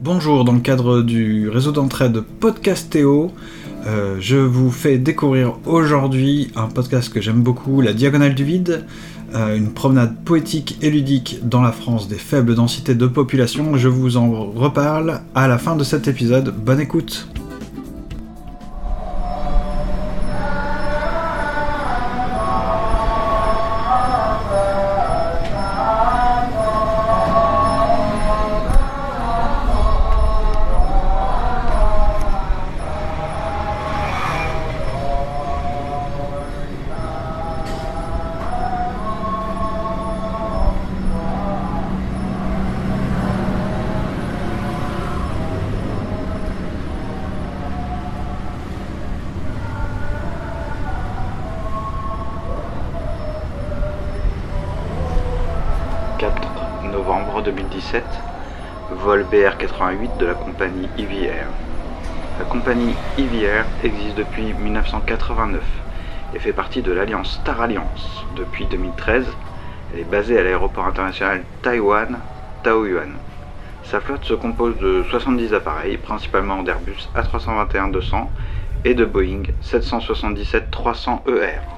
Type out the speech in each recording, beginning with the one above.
Bonjour, dans le cadre du réseau d'entraide Podcastéo, euh, je vous fais découvrir aujourd'hui un podcast que j'aime beaucoup, La Diagonale du Vide, euh, une promenade poétique et ludique dans la France des faibles densités de population. Je vous en reparle à la fin de cet épisode. Bonne écoute novembre 2017, vol BR-88 de la compagnie EVR. La compagnie EVR existe depuis 1989 et fait partie de l'alliance Star Alliance depuis 2013. Elle est basée à l'aéroport international Taïwan, Taoyuan. Sa flotte se compose de 70 appareils, principalement d'Airbus A321-200 et de Boeing 777-300ER.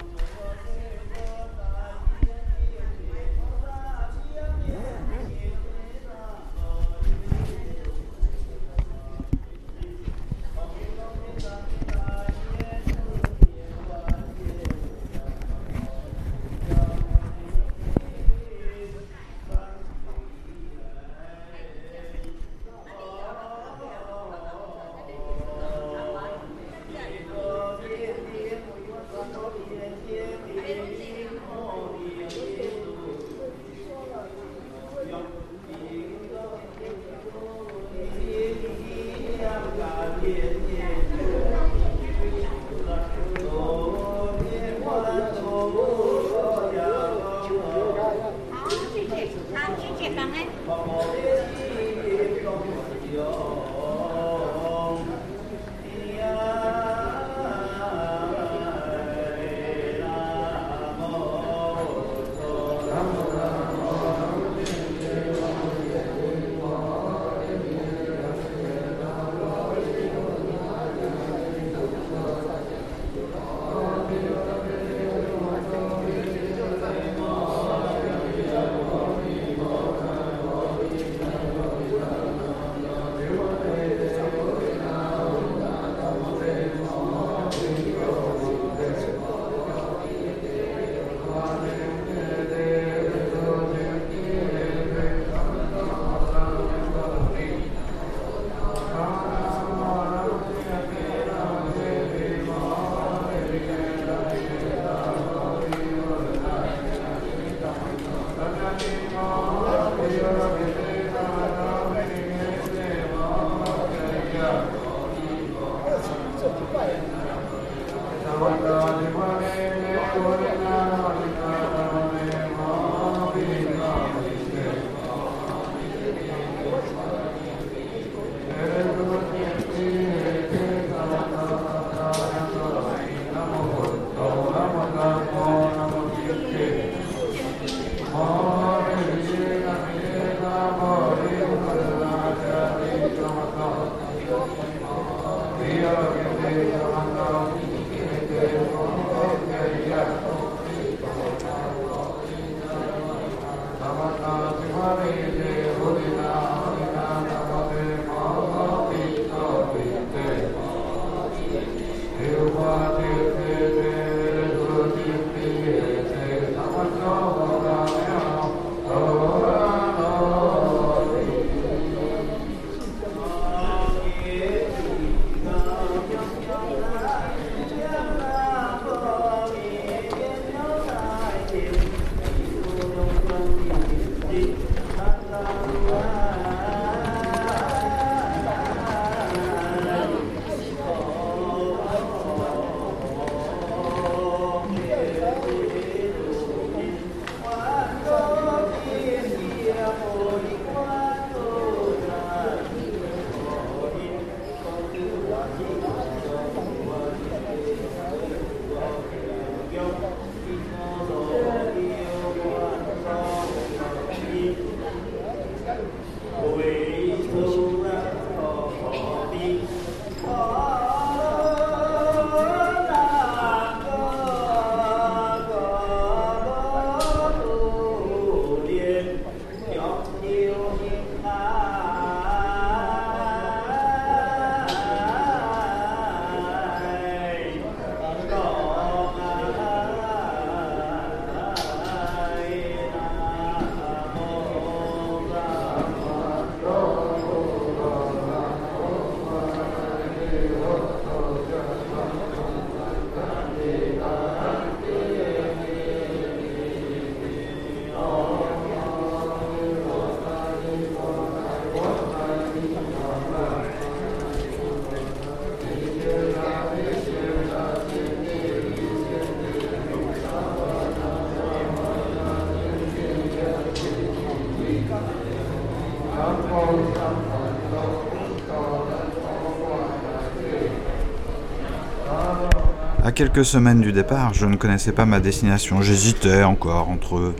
Quelques semaines du départ, je ne connaissais pas ma destination. J'hésitais encore entre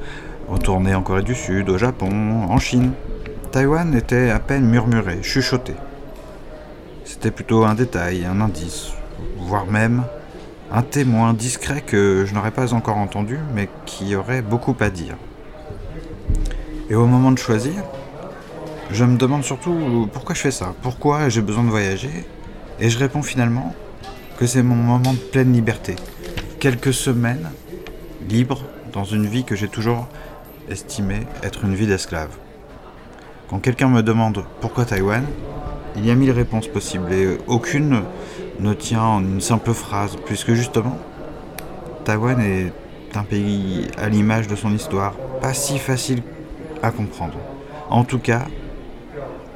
retourner en Corée du Sud, au Japon, en Chine. Taïwan était à peine murmuré, chuchoté. C'était plutôt un détail, un indice, voire même un témoin discret que je n'aurais pas encore entendu, mais qui aurait beaucoup à dire. Et au moment de choisir, je me demande surtout pourquoi je fais ça, pourquoi j'ai besoin de voyager, et je réponds finalement que c'est mon moment de pleine liberté. Quelques semaines libres dans une vie que j'ai toujours estimé être une vie d'esclave. Quand quelqu'un me demande pourquoi Taïwan, il y a mille réponses possibles et aucune ne tient en une simple phrase, puisque justement, Taïwan est un pays à l'image de son histoire, pas si facile à comprendre. En tout cas,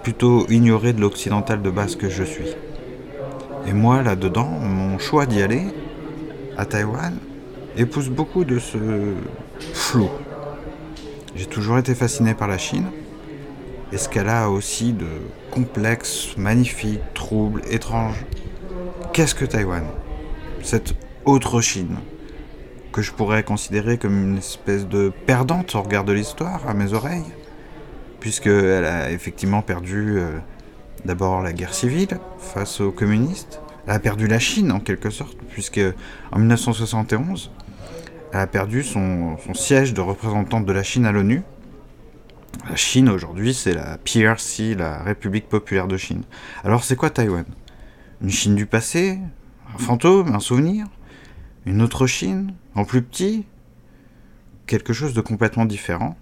plutôt ignoré de l'occidental de base que je suis. Et moi, là-dedans, mon choix d'y aller, à Taïwan, épouse beaucoup de ce flou. J'ai toujours été fasciné par la Chine, et ce qu'elle a aussi de complexe, magnifique, trouble, étrange. Qu'est-ce que Taïwan? Cette autre Chine, que je pourrais considérer comme une espèce de perdante au regard de l'histoire, à mes oreilles, puisqu'elle a effectivement perdu euh, d'abord la guerre civile face aux communistes, elle a perdu la Chine en quelque sorte, puisque en 1971, elle a perdu son, siège de représentante de la Chine à l'ONU. La Chine aujourd'hui, c'est la PRC, la République populaire de Chine. Alors c'est quoi Taïwan? Une Chine du passé? Un fantôme? Un souvenir? Une autre Chine? En plus petit? Quelque chose de complètement différent?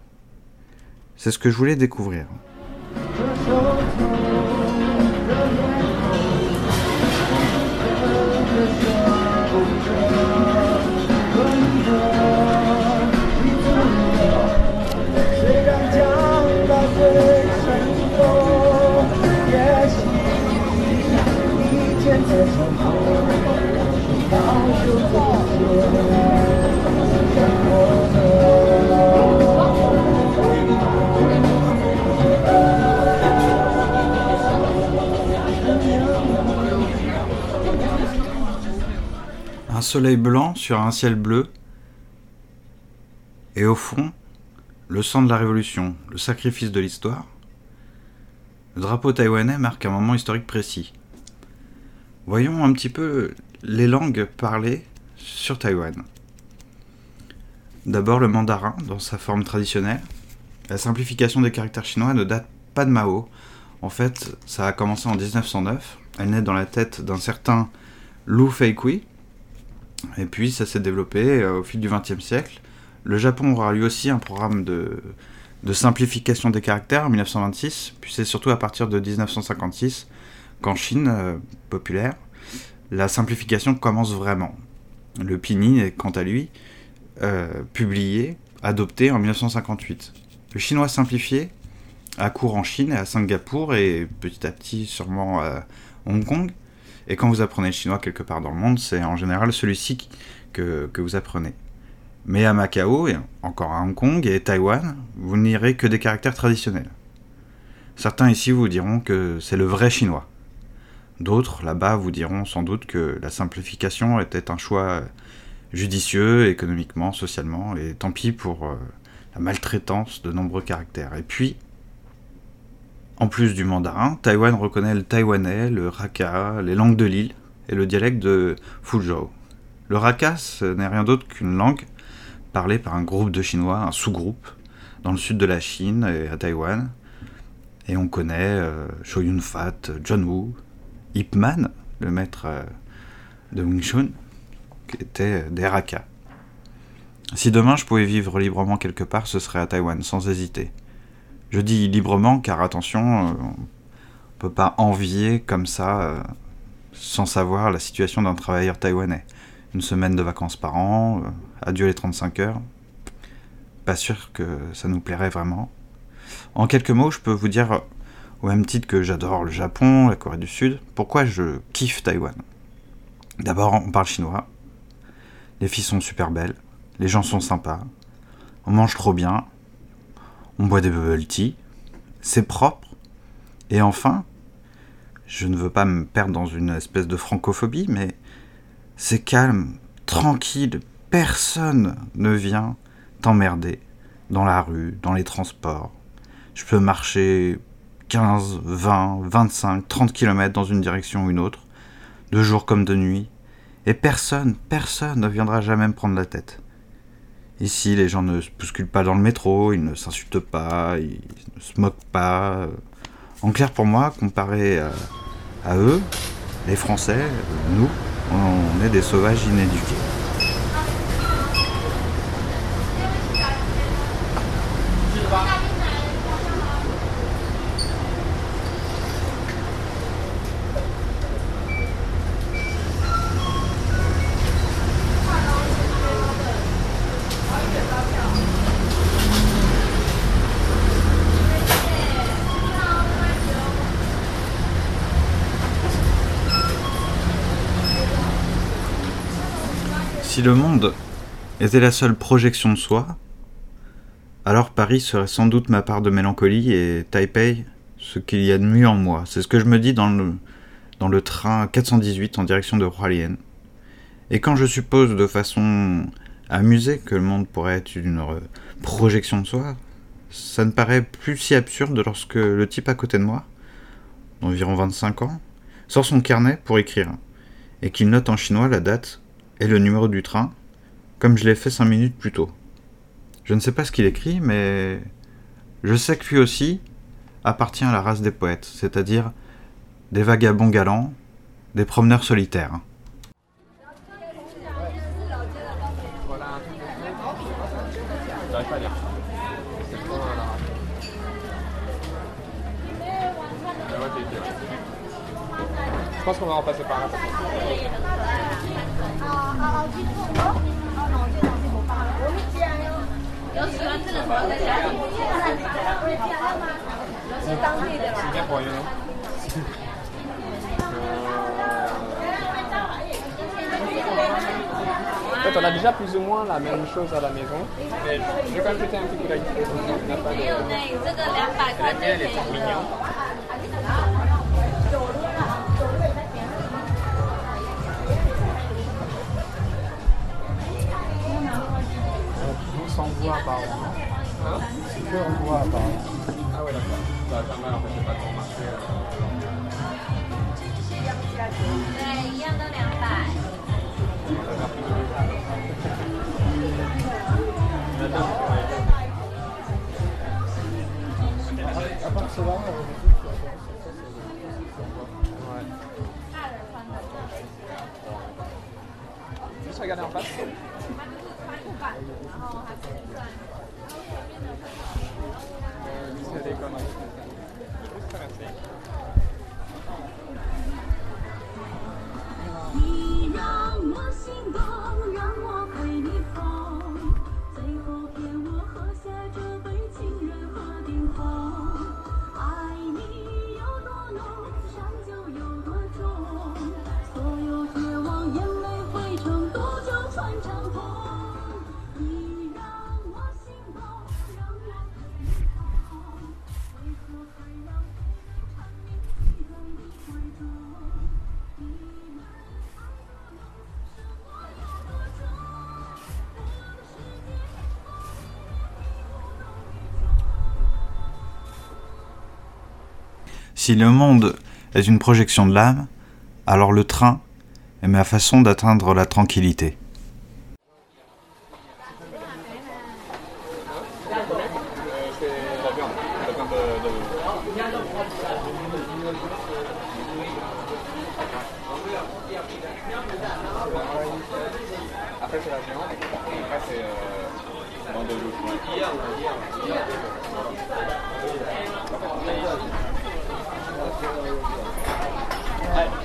C'est ce que je voulais découvrir. Soleil blanc sur un ciel bleu, et au fond, le sang de la révolution, le sacrifice de l'histoire. Le drapeau taïwanais marque un moment historique précis. Voyons un petit peu les langues parlées sur Taïwan. D'abord le mandarin dans sa forme traditionnelle. La simplification des caractères chinois ne date pas de Mao. En fait, ça a commencé en 1909. Elle naît dans la tête d'un certain Lu Feikui. Et puis ça s'est développé euh, au fil du XXe siècle. Le Japon aura lui aussi un programme de, simplification des caractères en 1926, puis c'est surtout à partir de 1956 qu'en Chine euh, populaire, la simplification commence vraiment. Le Pinyin est quant à lui euh, publié, adopté en 1958. Le chinois simplifié a cours en Chine et à Singapour et petit à petit sûrement à Hong Kong. Et quand vous apprenez le chinois quelque part dans le monde, c'est en général celui-ci que, que vous apprenez. Mais à Macao, et encore à Hong Kong et Taïwan, vous n'irez que des caractères traditionnels. Certains ici vous diront que c'est le vrai chinois. D'autres, là-bas, vous diront sans doute que la simplification était un choix judicieux, économiquement, socialement, et tant pis pour euh, la maltraitance de nombreux caractères. Et puis, en plus du mandarin, Taïwan reconnaît le taïwanais, le raka, les langues de l'île et le dialecte de Fuzhou. Le raka, ce n'est rien d'autre qu'une langue parlée par un groupe de Chinois, un sous-groupe, dans le sud de la Chine et à Taïwan. Et on connaît euh, Yun Fat, John Woo, Ip Man, le maître euh, de Wing Chun, qui était des Raka. Si demain je pouvais vivre librement quelque part, ce serait à Taïwan, sans hésiter. Je dis librement car attention, euh, on peut pas envier comme ça, euh, sans savoir la situation d'un travailleur taïwanais. Une semaine de vacances par an, adieu les 35 heures. Pas sûr que ça nous plairait vraiment. En quelques mots, je peux vous dire au même titre que j'adore le Japon, la Corée du Sud, pourquoi je kiffe Taïwan D'abord, on parle chinois. Les filles sont super belles. Les gens sont sympas. On mange trop bien. On boit des bubble tea. C'est propre. Et enfin, je ne veux pas me perdre dans une espèce de francophobie, mais C'est calme, tranquille, personne ne vient t'emmerder dans la rue, dans les transports. Je peux marcher 15, 20, 25, 30 km dans une direction ou une autre, de jour comme de nuit, et personne, personne ne viendra jamais me prendre la tête. Ici, les gens ne se bousculent pas dans le métro, ils ne s'insultent pas, ils ne se moquent pas. En clair, pour moi, comparé à, à eux, les Français, nous, on est des sauvages inéduqués. Si le monde était la seule projection de soi, alors Paris serait sans doute ma part de mélancolie et Taipei ce qu'il y a de mieux en moi. C'est ce que je me dis dans le, dans le train 418 en direction de Hualien. Et quand je suppose de façon amusée que le monde pourrait être une projection de soi, ça ne paraît plus si absurde lorsque le type à côté de moi, d'environ 25 ans, sort son carnet pour écrire, et qu'il note en chinois la date et le numéro du train, comme je l'ai fait cinq minutes plus tôt. Je ne sais pas ce qu'il écrit, mais je sais que lui aussi appartient à la race des poètes, c'est-à-dire des vagabonds galants, des promeneurs solitaires. Je pense qu'on va en passer par là. Bien pour rien, non En fait, on a déjà plus ou moins la même chose à la maison. Mais je vais quand même jeter un petit coup d'œil. On n'a pas de... Elle est trop mignonne. Sans voix apparemment. Hein C'est voix apparemment. Ah ouais d'accord. Ça fait, j'ai pas trop marché. À part cela, Ouais. Juste regarder en face. Euh, lycée des conneries. Juste traverser. 你 Si le monde est une projection de l'âme, alors le train est ma façon d'atteindre la tranquillité.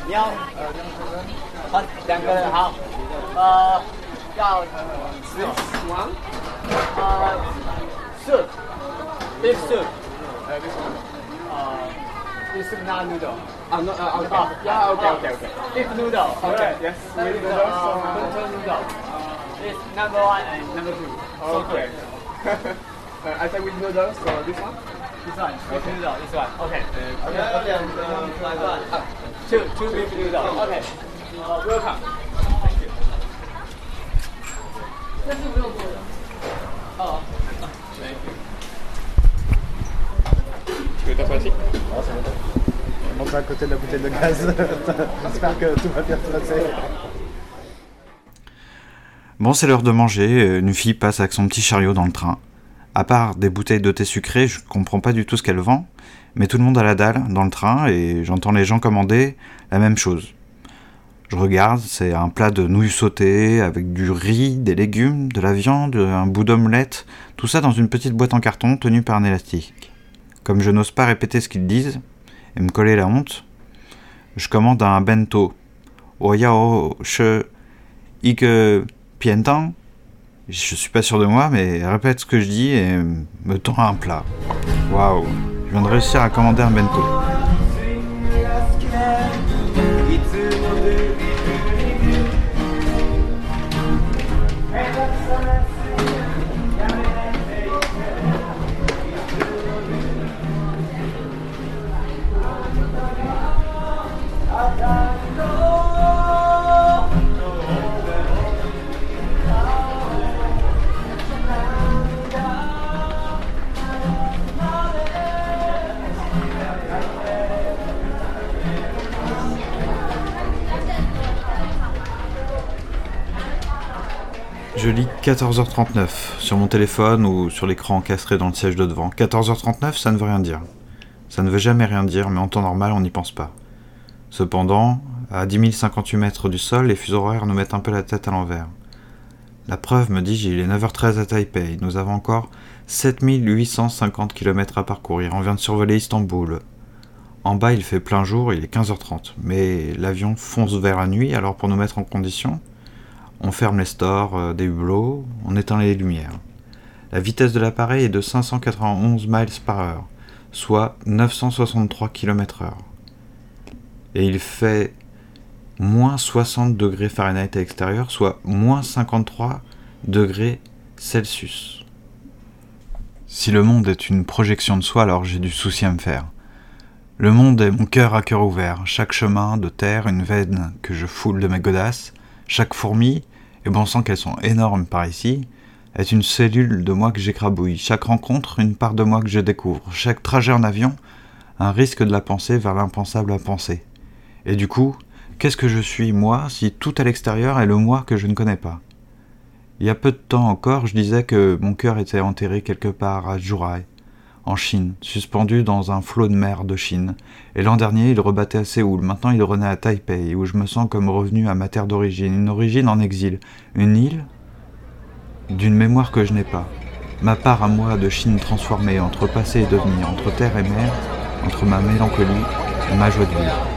你好，好，两个人好，呃，要吃呃，soup beef soup， Uh, this one. 呃，beef soup not noodle， Ah, no, uh, okay. Oh, Yeah, okay, okay, okay. beef noodle， Okay, yes. With With the noodles, uh, uh, wonton noodle, this number one and number two, so Okay. good. uh, I said with noodles, so this one? This one, beef Okay. noodle, this one, okay. Uh, okay, okay. two, two big noodles. Okay. Uh, welcome. Thank you. This is real. Oh. Thank you. Tu veux t'apprêter Ah, c'est bon. On à côté de la bouteille de gaz. J'espère que tout va bien se passer. Bon, c'est l'heure de manger. Nufi passe avec son petit chariot dans le train. À part des bouteilles de thé sucré, je comprends pas du tout ce qu'elle vend. Mais tout le monde a la dalle dans le train et j'entends les gens commander la même chose. Je regarde, c'est un plat de nouilles sautées avec du riz, des légumes, de la viande, un bout d'omelette, tout ça dans une petite boîte en carton tenue par un élastique. Comme je n'ose pas répéter ce qu'ils disent et me coller la honte, je commande un bento. Oyao che ike. Je suis pas sûr de moi, mais répète ce que je dis et me tend un plat. Waouh, je viens de réussir à commander un bento. 14h39 sur mon téléphone ou sur l'écran encastré dans le siège de devant. 14h39, ça ne veut rien dire. Ça ne veut jamais rien dire, mais en temps normal, on n'y pense pas. Cependant, à 10 058 mètres du sol, les fuseaux horaires nous mettent un peu la tête à l'envers. La preuve me dit il est 9h13 à Taipei. Nous avons encore 7850 km à parcourir. On vient de survoler Istanbul. En bas, il fait plein jour, il est 15h30. Mais l'avion fonce vers la nuit, alors pour nous mettre en condition, on ferme les stores euh, des hublots, on éteint les lumières. La vitesse de l'appareil est de 591 miles par heure, soit 963 km heure. Et il fait moins 60 degrés Fahrenheit à l'extérieur, soit moins 53 degrés Celsius. Si le monde est une projection de soi, alors j'ai du souci à me faire. Le monde est mon cœur à cœur ouvert, chaque chemin de terre une veine que je foule de mes godasses, chaque fourmi, et bon sang qu'elles sont énormes par ici, est une cellule de moi que j'écrabouille, chaque rencontre une part de moi que je découvre, chaque trajet en avion un risque de la pensée vers l'impensable à penser. Et du coup, qu'est-ce que je suis, moi, si tout à l'extérieur est le moi que je ne connais pas? Il y a peu de temps encore, je disais que mon cœur était enterré quelque part à Jurai, en Chine, suspendu dans un flot de mer de Chine. Et l'an dernier, il rebattait à Séoul. Maintenant, il renaît à Taipei, où je me sens comme revenu à ma terre d'origine, une origine en exil, une île d'une mémoire que je n'ai pas. Ma part à moi de Chine transformée entre passé et devenir, entre terre et mer, entre ma mélancolie et ma joie de vivre.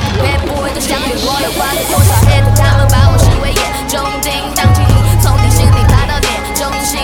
爱的那个 bad boy 都想对我有关，多少 hate 他们把我视为眼中钉，当记忆从你心里爬到脸中心，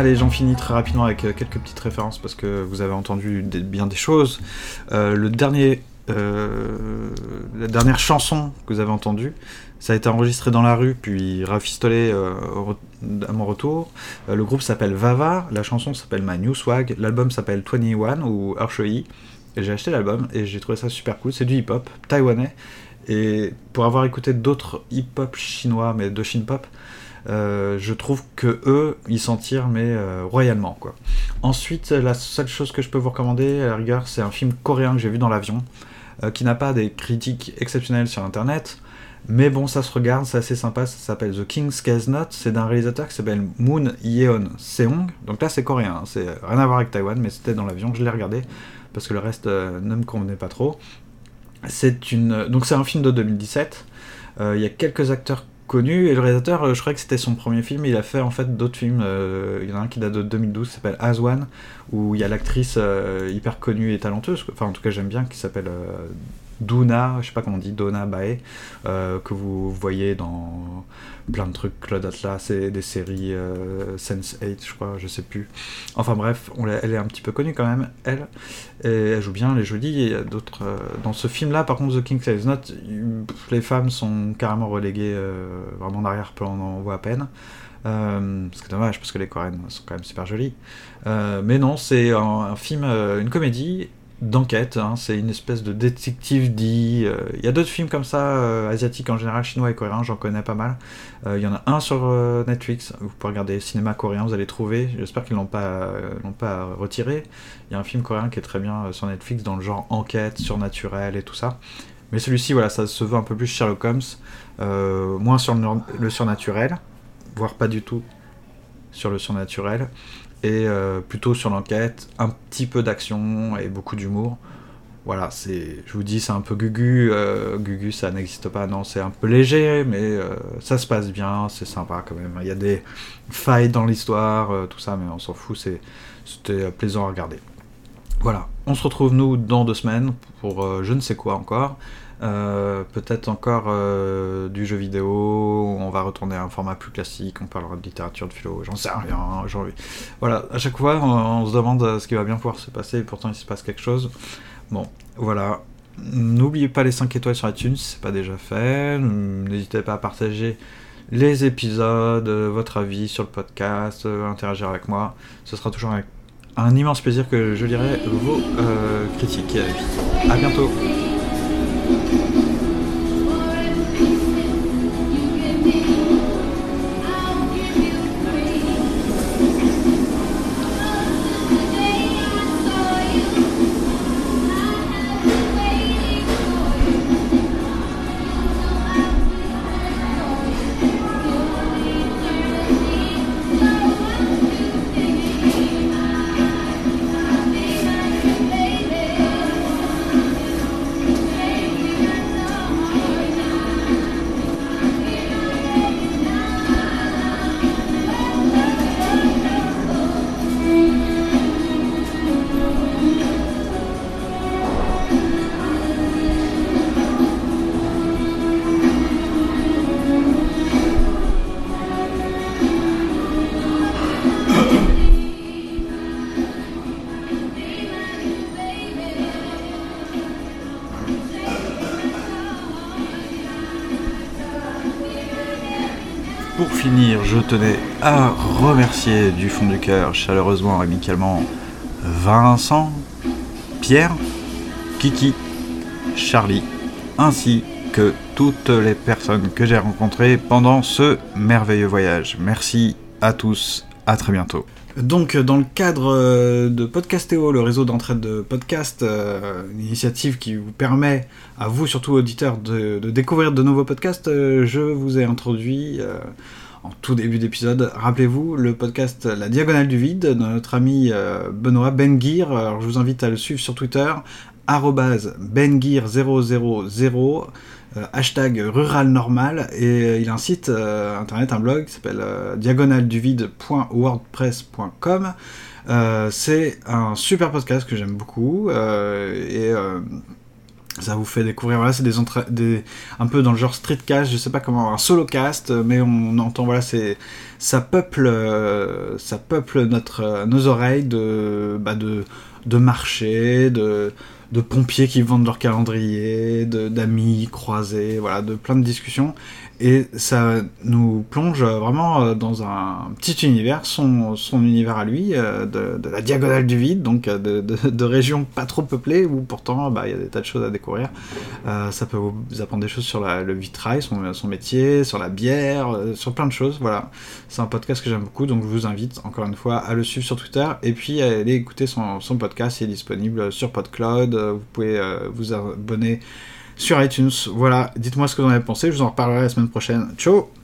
Allez, j'en finis très rapidement avec euh, quelques petites références parce que vous avez entendu bien des choses. Euh, le dernier, euh, la dernière chanson que vous avez entendue, ça a été enregistré dans la rue puis rafistolé à mon retour. Le groupe s'appelle Vava, la chanson s'appelle My New Swag, l'album s'appelle 21 ou Hershey. J'ai acheté l'album et j'ai trouvé ça super cool. C'est du hip-hop taïwanais. Et pour avoir écouté d'autres hip-hop chinois, mais de Shin-pop, euh, je trouve que eux, ils s'en tirent, mais euh, royalement, quoi. Ensuite, la seule chose que je peux vous recommander, à la rigueur, c'est un film coréen que j'ai vu dans l'avion, euh, qui n'a pas des critiques exceptionnelles sur Internet, mais bon, ça se regarde, c'est assez sympa, ça s'appelle The King's Casnot, c'est d'un réalisateur qui s'appelle Moon Yeon Seong, donc là c'est coréen, hein, c'est rien à voir avec Taïwan, mais c'était dans l'avion, je l'ai regardé, parce que le reste ne me convenait pas trop. C'est une, donc c'est un film de 2017. Euh, Il y a quelques acteurs connus et le réalisateur, euh, je crois que c'était son premier film. Il a fait en fait d'autres films. euh, Il y en a un qui date de 2012, qui s'appelle As One, où il y a l'actrice euh, hyper connue et talenteuse. Enfin, en tout cas, j'aime bien, qui s'appelle Duna, je sais pas comment on dit, Donna Bae, euh, que vous voyez dans plein de trucs, Claude Atlas et des séries euh, Sense8, je crois, je sais plus. Enfin bref, elle est un petit peu connue quand même, elle. Et elle joue bien, est jolie. Et d'autres. euh, Dans ce film-là, par contre, The King Saves Not, les femmes sont carrément reléguées vraiment en arrière-plan, on voit à peine. Euh, ce qui est dommage parce que les coréennes sont quand même super jolies. Mais non, c'est un, film, une comédie d'enquête. hein, c'est une espèce de détective dit. euh, Il y a d'autres films comme ça, euh, asiatiques en général, chinois et coréens, j'en connais pas mal. Euh, Il y en a un sur Netflix. Vous pouvez regarder cinéma coréen, vous allez trouver. J'espère qu'ils l'ont pas, l'ont pas retiré. Il y a un film coréen qui est très bien sur Netflix dans le genre enquête, surnaturel et tout ça. Mais celui-ci, voilà, ça se veut un peu plus Sherlock Holmes, moins sur le surnaturel, voire pas du tout sur le surnaturel, et euh, plutôt sur l'enquête, un petit peu d'action et beaucoup d'humour. Voilà, c'est, je vous dis, c'est un peu gugu. euh, gugu, ça n'existe pas, non, c'est un peu léger, mais euh, ça se passe bien, c'est sympa quand même. Il y a des failles dans l'histoire, tout ça, mais on s'en fout, c'est, c'était plaisant à regarder. Voilà, on se retrouve nous dans deux semaines pour je ne sais quoi encore. Euh, peut-être encore euh, du jeu vidéo, on va retourner à un format plus classique, on parlera de littérature, de philo, j'en sais rien. j'en- Voilà, à chaque fois on, se demande euh, ce qui va bien pouvoir se passer et pourtant il se passe quelque chose. Bon, voilà. N'oubliez pas les 5 étoiles sur iTunes c'est pas déjà fait. N'hésitez pas à partager les épisodes, votre avis sur le podcast, interagir avec moi. Ce sera toujours avec un immense plaisir que je lirai vos critiques et. A bientôt pour finir, je tenais à remercier du fond du cœur, chaleureusement et amicalement, Vincent, Pierre, Kiki, Charlie, ainsi que toutes les personnes que j'ai rencontrées pendant ce merveilleux voyage. Merci à tous, à très bientôt. Donc, dans le cadre euh, de Podcastéo, le réseau d'entraide de podcasts, euh, une initiative qui vous permet, à vous, surtout auditeurs, de, découvrir de nouveaux podcasts, euh, je vous ai introduit en tout début d'épisode, rappelez-vous, le podcast La Diagonale du Vide de notre ami Benoît Benguir. Alors, je vous invite à le suivre sur Twitter, arrobase benguir000, euh, hashtag rural normal, et euh, il a un site euh, internet, un blog qui s'appelle euh, diagonalduvide.wordpress.com. Euh, c'est un super podcast que j'aime beaucoup, euh, et euh, ça vous fait découvrir, voilà, c'est des, un peu dans le genre streetcast, je sais pas comment, un solo cast, mais on entend, voilà, c'est ça peuple, euh, ça peuple euh, nos oreilles de, bah, de, de marchés, de, de pompiers qui vendent leur calendrier, d'amis croisés, voilà, de plein de discussions. Et ça nous plonge vraiment euh, dans un petit univers, son, son univers à lui, euh, de, la diagonale du vide, donc euh, de, de, régions pas trop peuplées où pourtant bah, il y a des tas de choses à découvrir. Ça peut vous apprendre des choses sur le vitrail, son, son métier, sur la bière, sur plein de choses. Voilà, c'est un podcast que j'aime beaucoup, donc je vous invite encore une fois à le suivre sur Twitter et puis à aller écouter son, son podcast. Il est disponible sur PodCloud. Euh, Vous pouvez euh, vous abonner sur iTunes. Voilà, dites-moi ce que vous en avez pensé. Je vous en reparlerai la semaine prochaine. Ciao